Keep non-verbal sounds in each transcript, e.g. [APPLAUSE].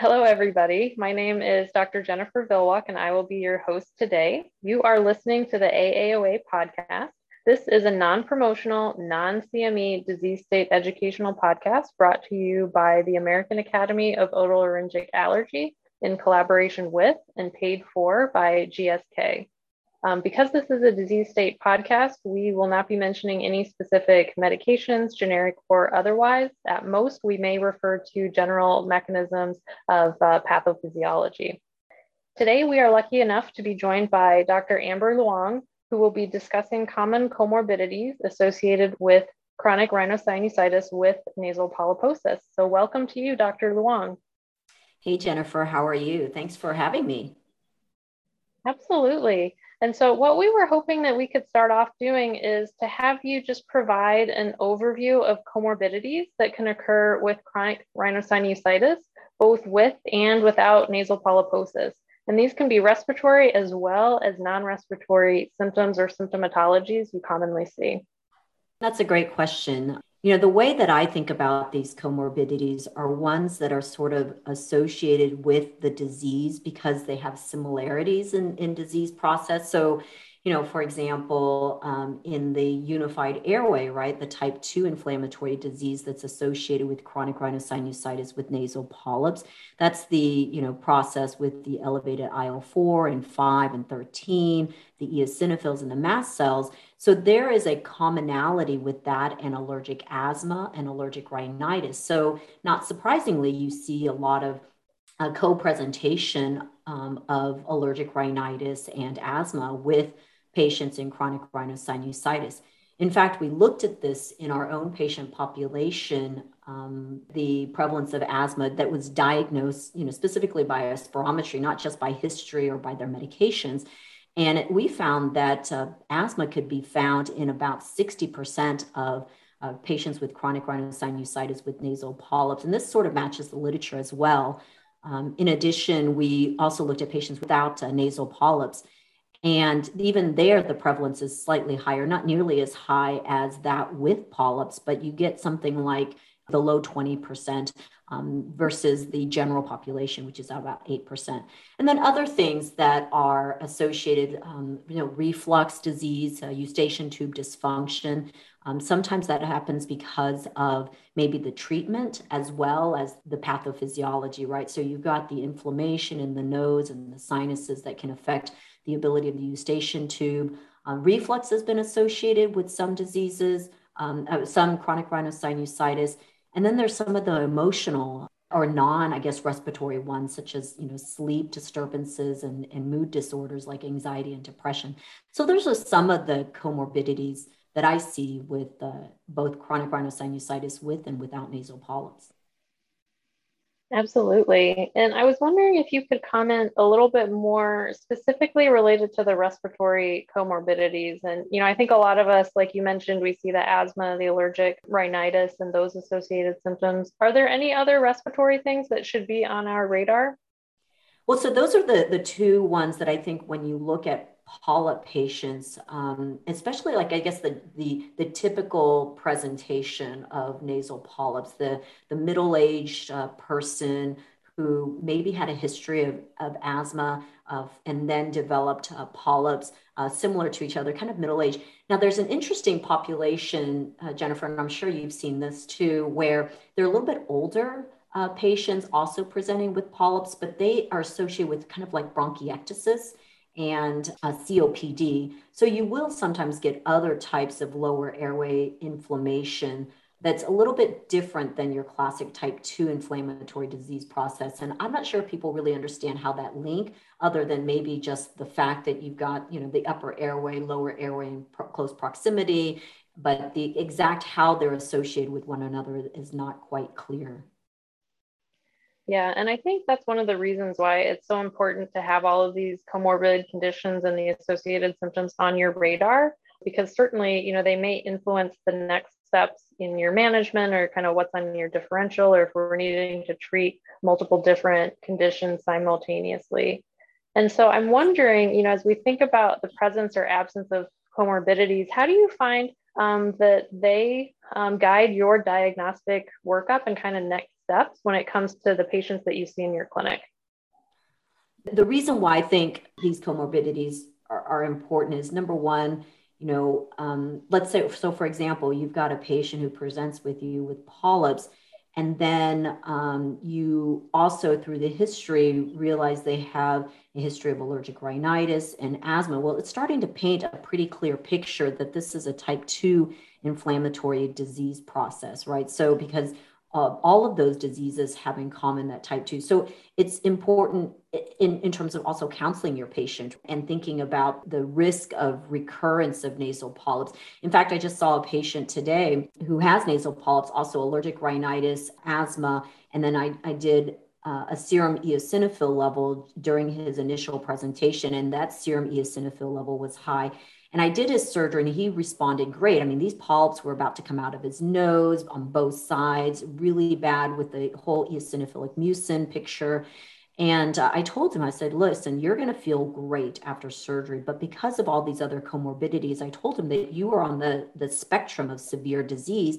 Hello, everybody. My name is Dr. Jennifer Villwock, and I will be your host today. You are listening to the AAOA podcast. This is a non promotional, non CME disease state educational podcast brought to you by the American Academy of Otolaryngologic Allergy in collaboration with and paid for by GSK. Um, because this is a disease state podcast, we will not be mentioning any specific medications, generic or otherwise. At most, we may refer to general mechanisms of uh, pathophysiology. Today, we are lucky enough to be joined by Dr. Amber Luong, who will be discussing common comorbidities associated with chronic rhinosinusitis with nasal polyposis. So, welcome to you, Dr. Luong. Hey, Jennifer, how are you? Thanks for having me. Absolutely. And so, what we were hoping that we could start off doing is to have you just provide an overview of comorbidities that can occur with chronic rhinosinusitis, both with and without nasal polyposis. And these can be respiratory as well as non respiratory symptoms or symptomatologies you commonly see. That's a great question. You know, the way that I think about these comorbidities are ones that are sort of associated with the disease because they have similarities in, in disease process. So, you know, for example, um, in the unified airway, right, the type 2 inflammatory disease that's associated with chronic rhinosinusitis with nasal polyps, that's the, you know, process with the elevated IL-4 and 5 and 13, the eosinophils and the mast cells. So there is a commonality with that and allergic asthma and allergic rhinitis. So not surprisingly, you see a lot of uh, co-presentation um, of allergic rhinitis and asthma with patients in chronic rhinosinusitis. In fact, we looked at this in our own patient population, um, the prevalence of asthma that was diagnosed, you know, specifically by a spirometry, not just by history or by their medications. And we found that uh, asthma could be found in about 60% of uh, patients with chronic rhinosinusitis with nasal polyps. And this sort of matches the literature as well. Um, in addition, we also looked at patients without uh, nasal polyps. And even there, the prevalence is slightly higher, not nearly as high as that with polyps, but you get something like the low 20% um, versus the general population, which is about 8%. And then other things that are associated, um, you know, reflux disease, uh, eustachian tube dysfunction. Um, sometimes that happens because of maybe the treatment as well as the pathophysiology, right? So you've got the inflammation in the nose and the sinuses that can affect the ability of the eustachian tube. Uh, reflux has been associated with some diseases, um, uh, some chronic rhinosinusitis. And then there's some of the emotional or non, I guess, respiratory ones, such as, you know, sleep disturbances and, and mood disorders like anxiety and depression. So those are some of the comorbidities that I see with uh, both chronic rhinosinusitis with and without nasal polyps. Absolutely. And I was wondering if you could comment a little bit more specifically related to the respiratory comorbidities. And, you know, I think a lot of us, like you mentioned, we see the asthma, the allergic rhinitis, and those associated symptoms. Are there any other respiratory things that should be on our radar? Well, so those are the, the two ones that I think when you look at polyp patients, um, especially like I guess the, the the typical presentation of nasal polyps, the the middle aged uh, person who maybe had a history of, of asthma of, and then developed uh, polyps uh, similar to each other, kind of middle age. Now, there's an interesting population, uh, Jennifer, and I'm sure you've seen this too, where they're a little bit older. Uh, patients also presenting with polyps, but they are associated with kind of like bronchiectasis and uh, COPD. So you will sometimes get other types of lower airway inflammation that's a little bit different than your classic type 2 inflammatory disease process and i'm not sure people really understand how that link other than maybe just the fact that you've got you know the upper airway lower airway in pro- close proximity but the exact how they're associated with one another is not quite clear yeah, and I think that's one of the reasons why it's so important to have all of these comorbid conditions and the associated symptoms on your radar, because certainly, you know, they may influence the next steps in your management or kind of what's on your differential, or if we're needing to treat multiple different conditions simultaneously. And so I'm wondering, you know, as we think about the presence or absence of comorbidities, how do you find um, that they um, guide your diagnostic workup and kind of next steps when it comes to the patients that you see in your clinic? The reason why I think these comorbidities are, are important is number one, you know, um, let's say, so for example, you've got a patient who presents with you with polyps, and then um, you also, through the history, realize they have a history of allergic rhinitis and asthma. Well, it's starting to paint a pretty clear picture that this is a type 2 inflammatory disease process, right? So, because uh, all of those diseases have in common that type 2. So it's important in, in terms of also counseling your patient and thinking about the risk of recurrence of nasal polyps. In fact, I just saw a patient today who has nasal polyps, also allergic rhinitis, asthma, and then I, I did uh, a serum eosinophil level during his initial presentation, and that serum eosinophil level was high. And I did his surgery and he responded great. I mean, these polyps were about to come out of his nose on both sides, really bad with the whole eosinophilic mucin picture. And uh, I told him, I said, listen, you're going to feel great after surgery. But because of all these other comorbidities, I told him that you are on the, the spectrum of severe disease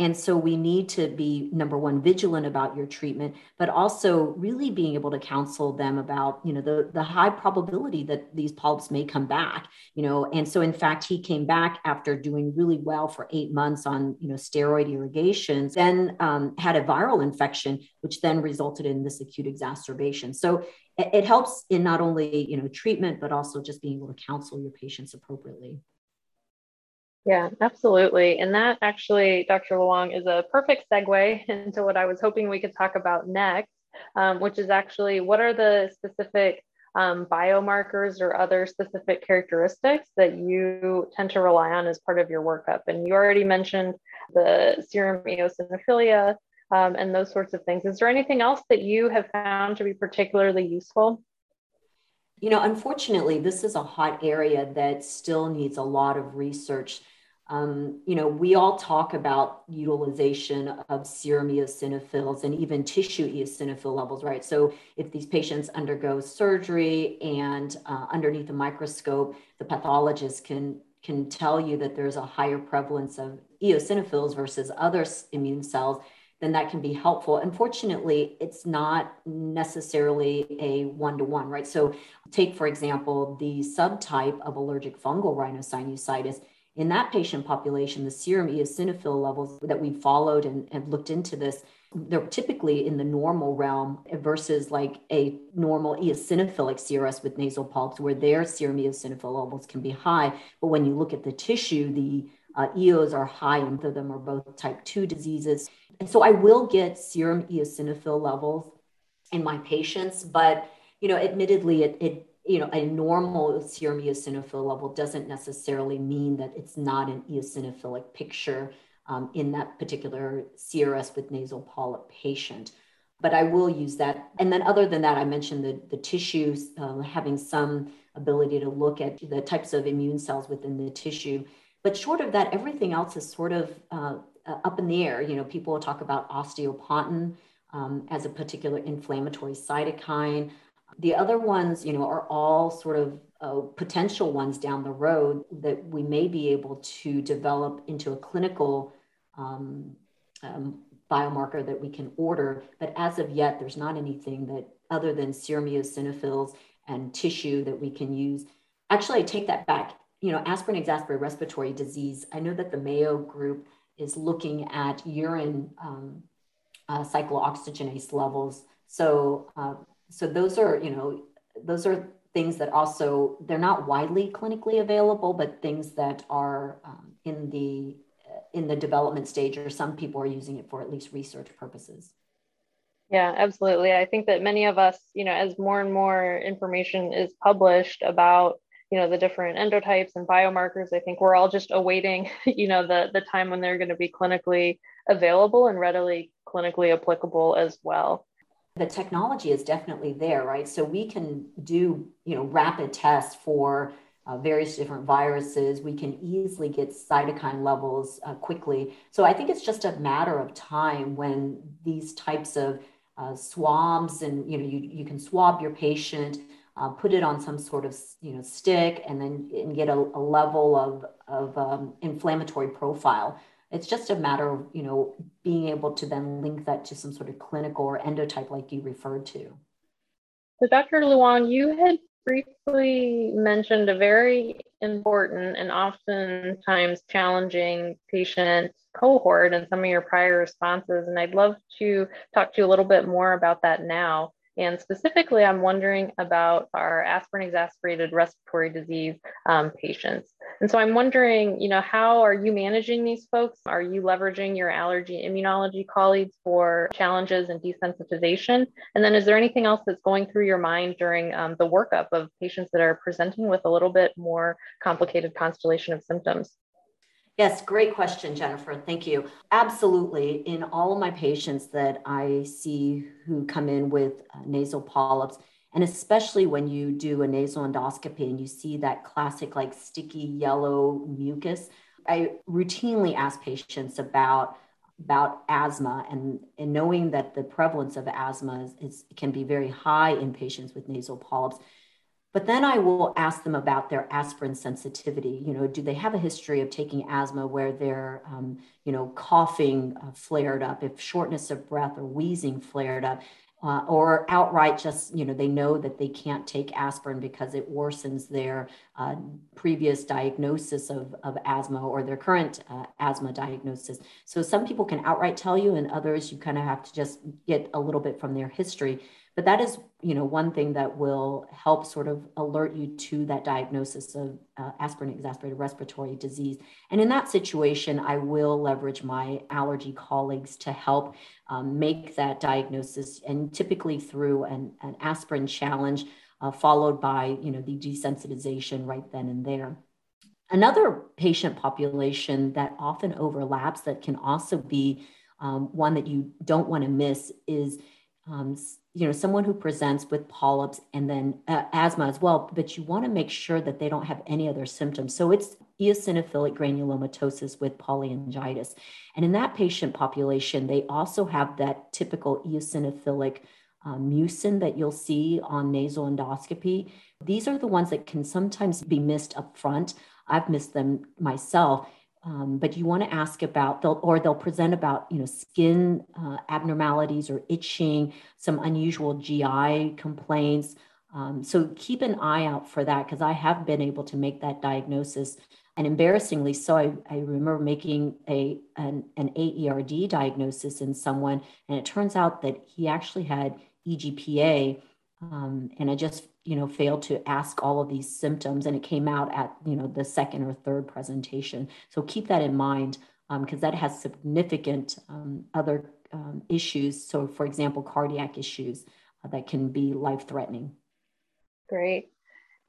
and so we need to be number one vigilant about your treatment, but also really being able to counsel them about you know the the high probability that these polyps may come back. You know, and so in fact he came back after doing really well for eight months on you know steroid irrigations, then um, had a viral infection, which then resulted in this acute exacerbation. So it, it helps in not only you know treatment but also just being able to counsel your patients appropriately. Yeah, absolutely. And that actually, Dr. Luong, is a perfect segue [LAUGHS] into what I was hoping we could talk about next, um, which is actually what are the specific um, biomarkers or other specific characteristics that you tend to rely on as part of your workup. And you already mentioned the serum eosinophilia um, and those sorts of things. Is there anything else that you have found to be particularly useful? You know, unfortunately, this is a hot area that still needs a lot of research. Um, you know, we all talk about utilization of serum eosinophils and even tissue eosinophil levels, right? So if these patients undergo surgery and uh, underneath a microscope, the pathologist can can tell you that there's a higher prevalence of eosinophils versus other immune cells, then that can be helpful. Unfortunately, it's not necessarily a one to one, right? So, take for example the subtype of allergic fungal rhinosinusitis in that patient population, the serum eosinophil levels that we followed and have looked into this, they're typically in the normal realm versus like a normal eosinophilic CRS with nasal polyps, where their serum eosinophil levels can be high. But when you look at the tissue, the uh, EOs are high, and both of them are both type 2 diseases. And so I will get serum eosinophil levels in my patients, but you know, admittedly, it, it you know, a normal serum eosinophil level doesn't necessarily mean that it's not an eosinophilic picture um, in that particular CRS with nasal polyp patient. But I will use that. And then, other than that, I mentioned the, the tissues um, having some ability to look at the types of immune cells within the tissue. But short of that, everything else is sort of uh, up in the air. You know, people talk about osteopontin um, as a particular inflammatory cytokine. The other ones, you know, are all sort of uh, potential ones down the road that we may be able to develop into a clinical um, um, biomarker that we can order. But as of yet, there's not anything that other than serum eosinophils and tissue that we can use. Actually, I take that back. You know, aspirin exacerbated respiratory disease. I know that the Mayo group is looking at urine um, uh, cyclooxygenase levels. So uh, so those are you know those are things that also they're not widely clinically available but things that are um, in the in the development stage or some people are using it for at least research purposes yeah absolutely i think that many of us you know as more and more information is published about you know the different endotypes and biomarkers i think we're all just awaiting [LAUGHS] you know the the time when they're going to be clinically available and readily clinically applicable as well the technology is definitely there, right? So we can do, you know, rapid tests for uh, various different viruses. We can easily get cytokine levels uh, quickly. So I think it's just a matter of time when these types of uh, swabs and you know you, you can swab your patient, uh, put it on some sort of you know stick, and then and get a, a level of of um, inflammatory profile It's just a matter of, you know, being able to then link that to some sort of clinical or endotype like you referred to. So Dr. Luong, you had briefly mentioned a very important and oftentimes challenging patient cohort in some of your prior responses. And I'd love to talk to you a little bit more about that now. And specifically, I'm wondering about our aspirin exacerbated respiratory disease um, patients. And so I'm wondering, you know, how are you managing these folks? Are you leveraging your allergy immunology colleagues for challenges and desensitization? And then is there anything else that's going through your mind during um, the workup of patients that are presenting with a little bit more complicated constellation of symptoms? Yes, great question, Jennifer. Thank you. Absolutely. In all of my patients that I see who come in with uh, nasal polyps, and especially when you do a nasal endoscopy and you see that classic, like sticky yellow mucus, I routinely ask patients about about asthma and, and knowing that the prevalence of asthma is, is, can be very high in patients with nasal polyps but then I will ask them about their aspirin sensitivity. You know, do they have a history of taking asthma where their, um, you know, coughing uh, flared up, if shortness of breath or wheezing flared up, uh, or outright just, you know, they know that they can't take aspirin because it worsens their uh, previous diagnosis of, of asthma or their current uh, asthma diagnosis. So some people can outright tell you, and others you kind of have to just get a little bit from their history but that is you know one thing that will help sort of alert you to that diagnosis of uh, aspirin exacerbated respiratory disease. And in that situation i will leverage my allergy colleagues to help um, make that diagnosis and typically through an, an aspirin challenge uh, followed by you know the desensitization right then and there. Another patient population that often overlaps that can also be um, one that you don't want to miss is um, you know someone who presents with polyps and then uh, asthma as well but you want to make sure that they don't have any other symptoms. So it's eosinophilic granulomatosis with polyangiitis. And in that patient population they also have that typical eosinophilic uh, mucin that you'll see on nasal endoscopy. These are the ones that can sometimes be missed up front i've missed them myself um, but you want to ask about they'll or they'll present about you know skin uh, abnormalities or itching some unusual gi complaints. Um, so keep an eye out for that because i have been able to make that diagnosis. And embarrassingly so i, I remember making a an, an aerd diagnosis in someone and it turns out that he actually had egpa um, and i just you know failed to ask all of these symptoms and it came out at you know the second or third presentation. So keep that in mind because um, that has significant um, other um, issues. So for example cardiac issues uh, that can be life threatening great.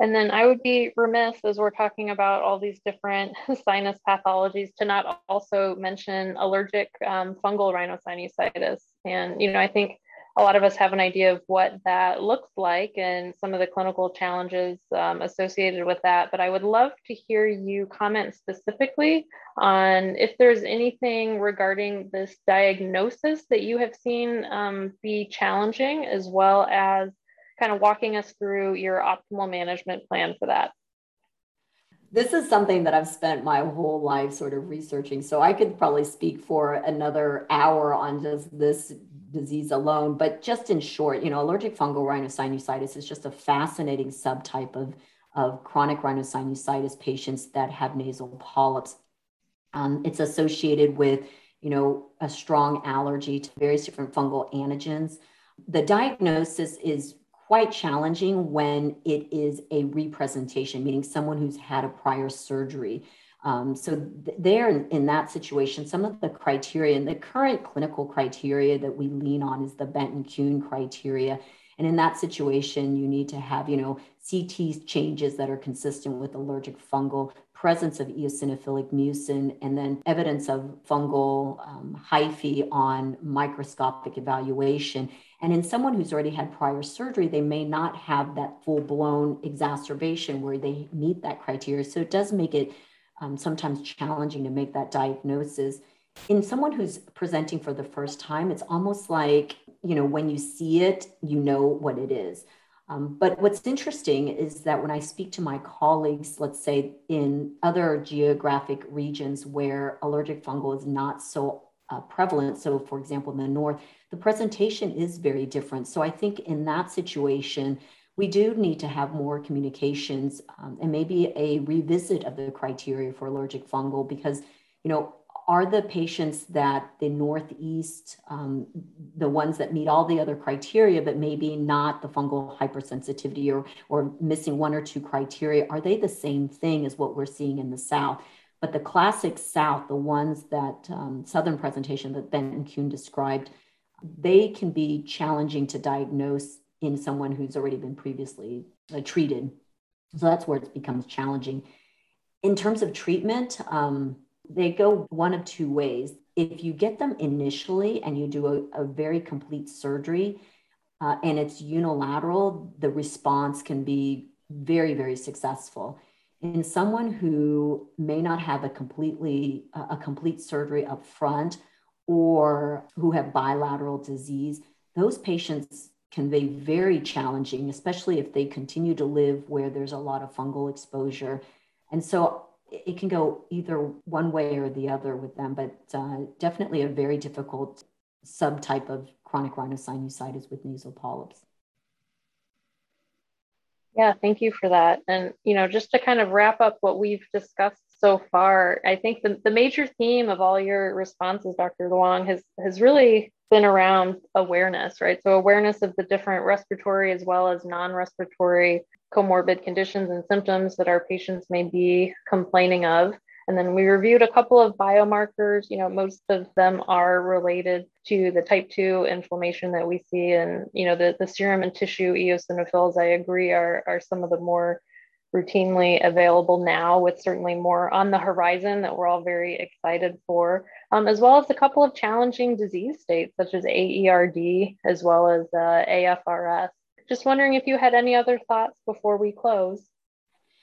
And then i would be remiss as we're talking about all these different [LAUGHS] sinus pathologies to not also mention allergic um, fungal rhinosinusitis. And you know i think a lot of us have an idea of what that looks like and some of the clinical challenges um, associated with that. But I would love to hear you comment specifically on if there's anything regarding this diagnosis that you have seen um, be challenging, as well as kind of walking us through your optimal management plan for that this is something that I've spent my whole life sort of researching. So I could probably speak for another hour on just this disease alone. But just in short, you know, allergic fungal rhinosinusitis is just a fascinating subtype of, of chronic rhinosinusitis patients that have nasal polyps. Um, it's associated with, you know, a strong allergy to various different fungal antigens. The diagnosis is quite challenging when it is a representation, meaning someone who's had a prior surgery. Um, so th- there in, in, that situation, some of the criteria and the current clinical criteria that we lean on is the Bent-Kuhn criteria. And in that situation, you need to have, you know, CT changes that are consistent with allergic fungal, presence of eosinophilic mucin, and then evidence of fungal um, hyphae on microscopic evaluation. And in someone who's already had prior surgery, they may not have that full blown exacerbation where they meet that criteria. So it does make it um, sometimes challenging to make that diagnosis. In someone who's presenting for the first time, it's almost like, you know, when you see it, you know what it is. Um, but what's interesting is that when I speak to my colleagues, let's say in other geographic regions where allergic fungal is not so uh, prevalent, so for example, in the north, the presentation is very different. So I think in that situation, we do need to have more communications um, and maybe a revisit of the criteria for allergic fungal because, you know, are the patients that the Northeast, um, the ones that meet all the other criteria, but maybe not the fungal hypersensitivity or, or missing one or two criteria, are they the same thing as what we're seeing in the South? But the classic South, the ones that um, Southern presentation that Bent and Kuhn described, they can be challenging to diagnose in someone who's already been previously uh, treated. So that's where it becomes challenging. In terms of treatment, um, they go one of two ways. If you get them initially and you do a, a very complete surgery uh, and it's unilateral, the response can be very, very successful. In someone who may not have a completely a complete surgery up front or who have bilateral disease, those patients can be very challenging, especially if they continue to live where there's a lot of fungal exposure. And so it can go either one way or the other with them, but uh, definitely a very difficult subtype of chronic rhinosinusitis with nasal polyps. Yeah, thank you for that. And, you know, just to kind of wrap up what we've discussed so far, I think the, the major theme of all your responses, Dr. Luong, has, has really been around awareness, right? So, awareness of the different respiratory as well as non respiratory comorbid conditions and symptoms that our patients may be complaining of. And then we reviewed a couple of biomarkers. You know, most of them are related to the type 2 inflammation that we see. And, you know, the, the serum and tissue eosinophils, I agree, are, are some of the more routinely available now, with certainly more on the horizon that we're all very excited for, um, as well as a couple of challenging disease states such as AERD as well as uh, AFRS. Just wondering if you had any other thoughts before we close.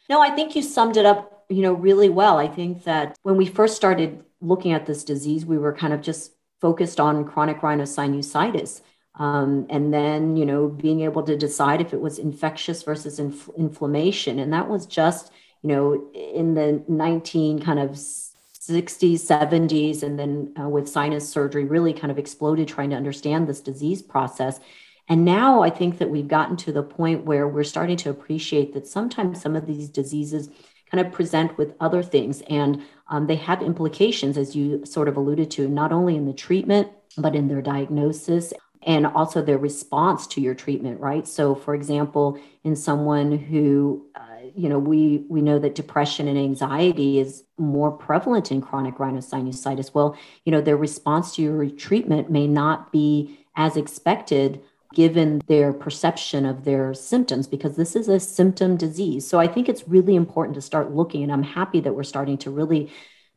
No, I think you summed it up, you know, really well. I think that when we first started looking at this disease, we were kind of just focused on chronic rhinosinusitis. Um, and then, you know, being able to decide if it was infectious versus inf- inflammation. And that was just, you know, in the 19 kind of 60s, 70s, and then uh, with sinus surgery, really kind of exploded trying to understand this disease process. And now I think that we've gotten to the point where we're starting to appreciate that sometimes some of these diseases kind of present with other things. And um, they have implications, as you sort of alluded to, not only in the treatment, but in their diagnosis and also their response to your treatment right? So for example in someone who uh, you know we we know that depression and anxiety is more prevalent in chronic rhinosinusitis. Well you know their response to your treatment may not be as expected given their perception of their symptoms because this is a symptom disease. So I think it's really important to start looking, and I'm happy that we're starting to really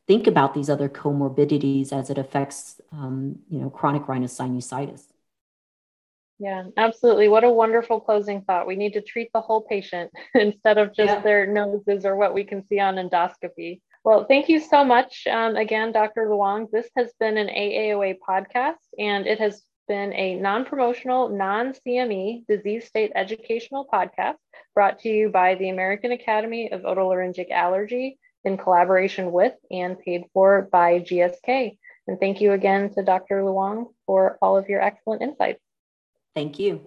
think about these other comorbidities as it affects, um, you know, chronic rhinosinusitis. Yeah, absolutely. What a wonderful closing thought. We need to treat the whole patient [LAUGHS] instead of just yeah. their noses or what we can see on endoscopy. Well, thank you so much um, again, Dr. Luong. This has been an AAOA podcast, and it has been a non promotional, non CME disease state educational podcast brought to you by the American Academy of Otolaryngologic Allergy in collaboration with and paid for by GSK. And thank you again to Dr. Luong for all of your excellent insights. Thank you.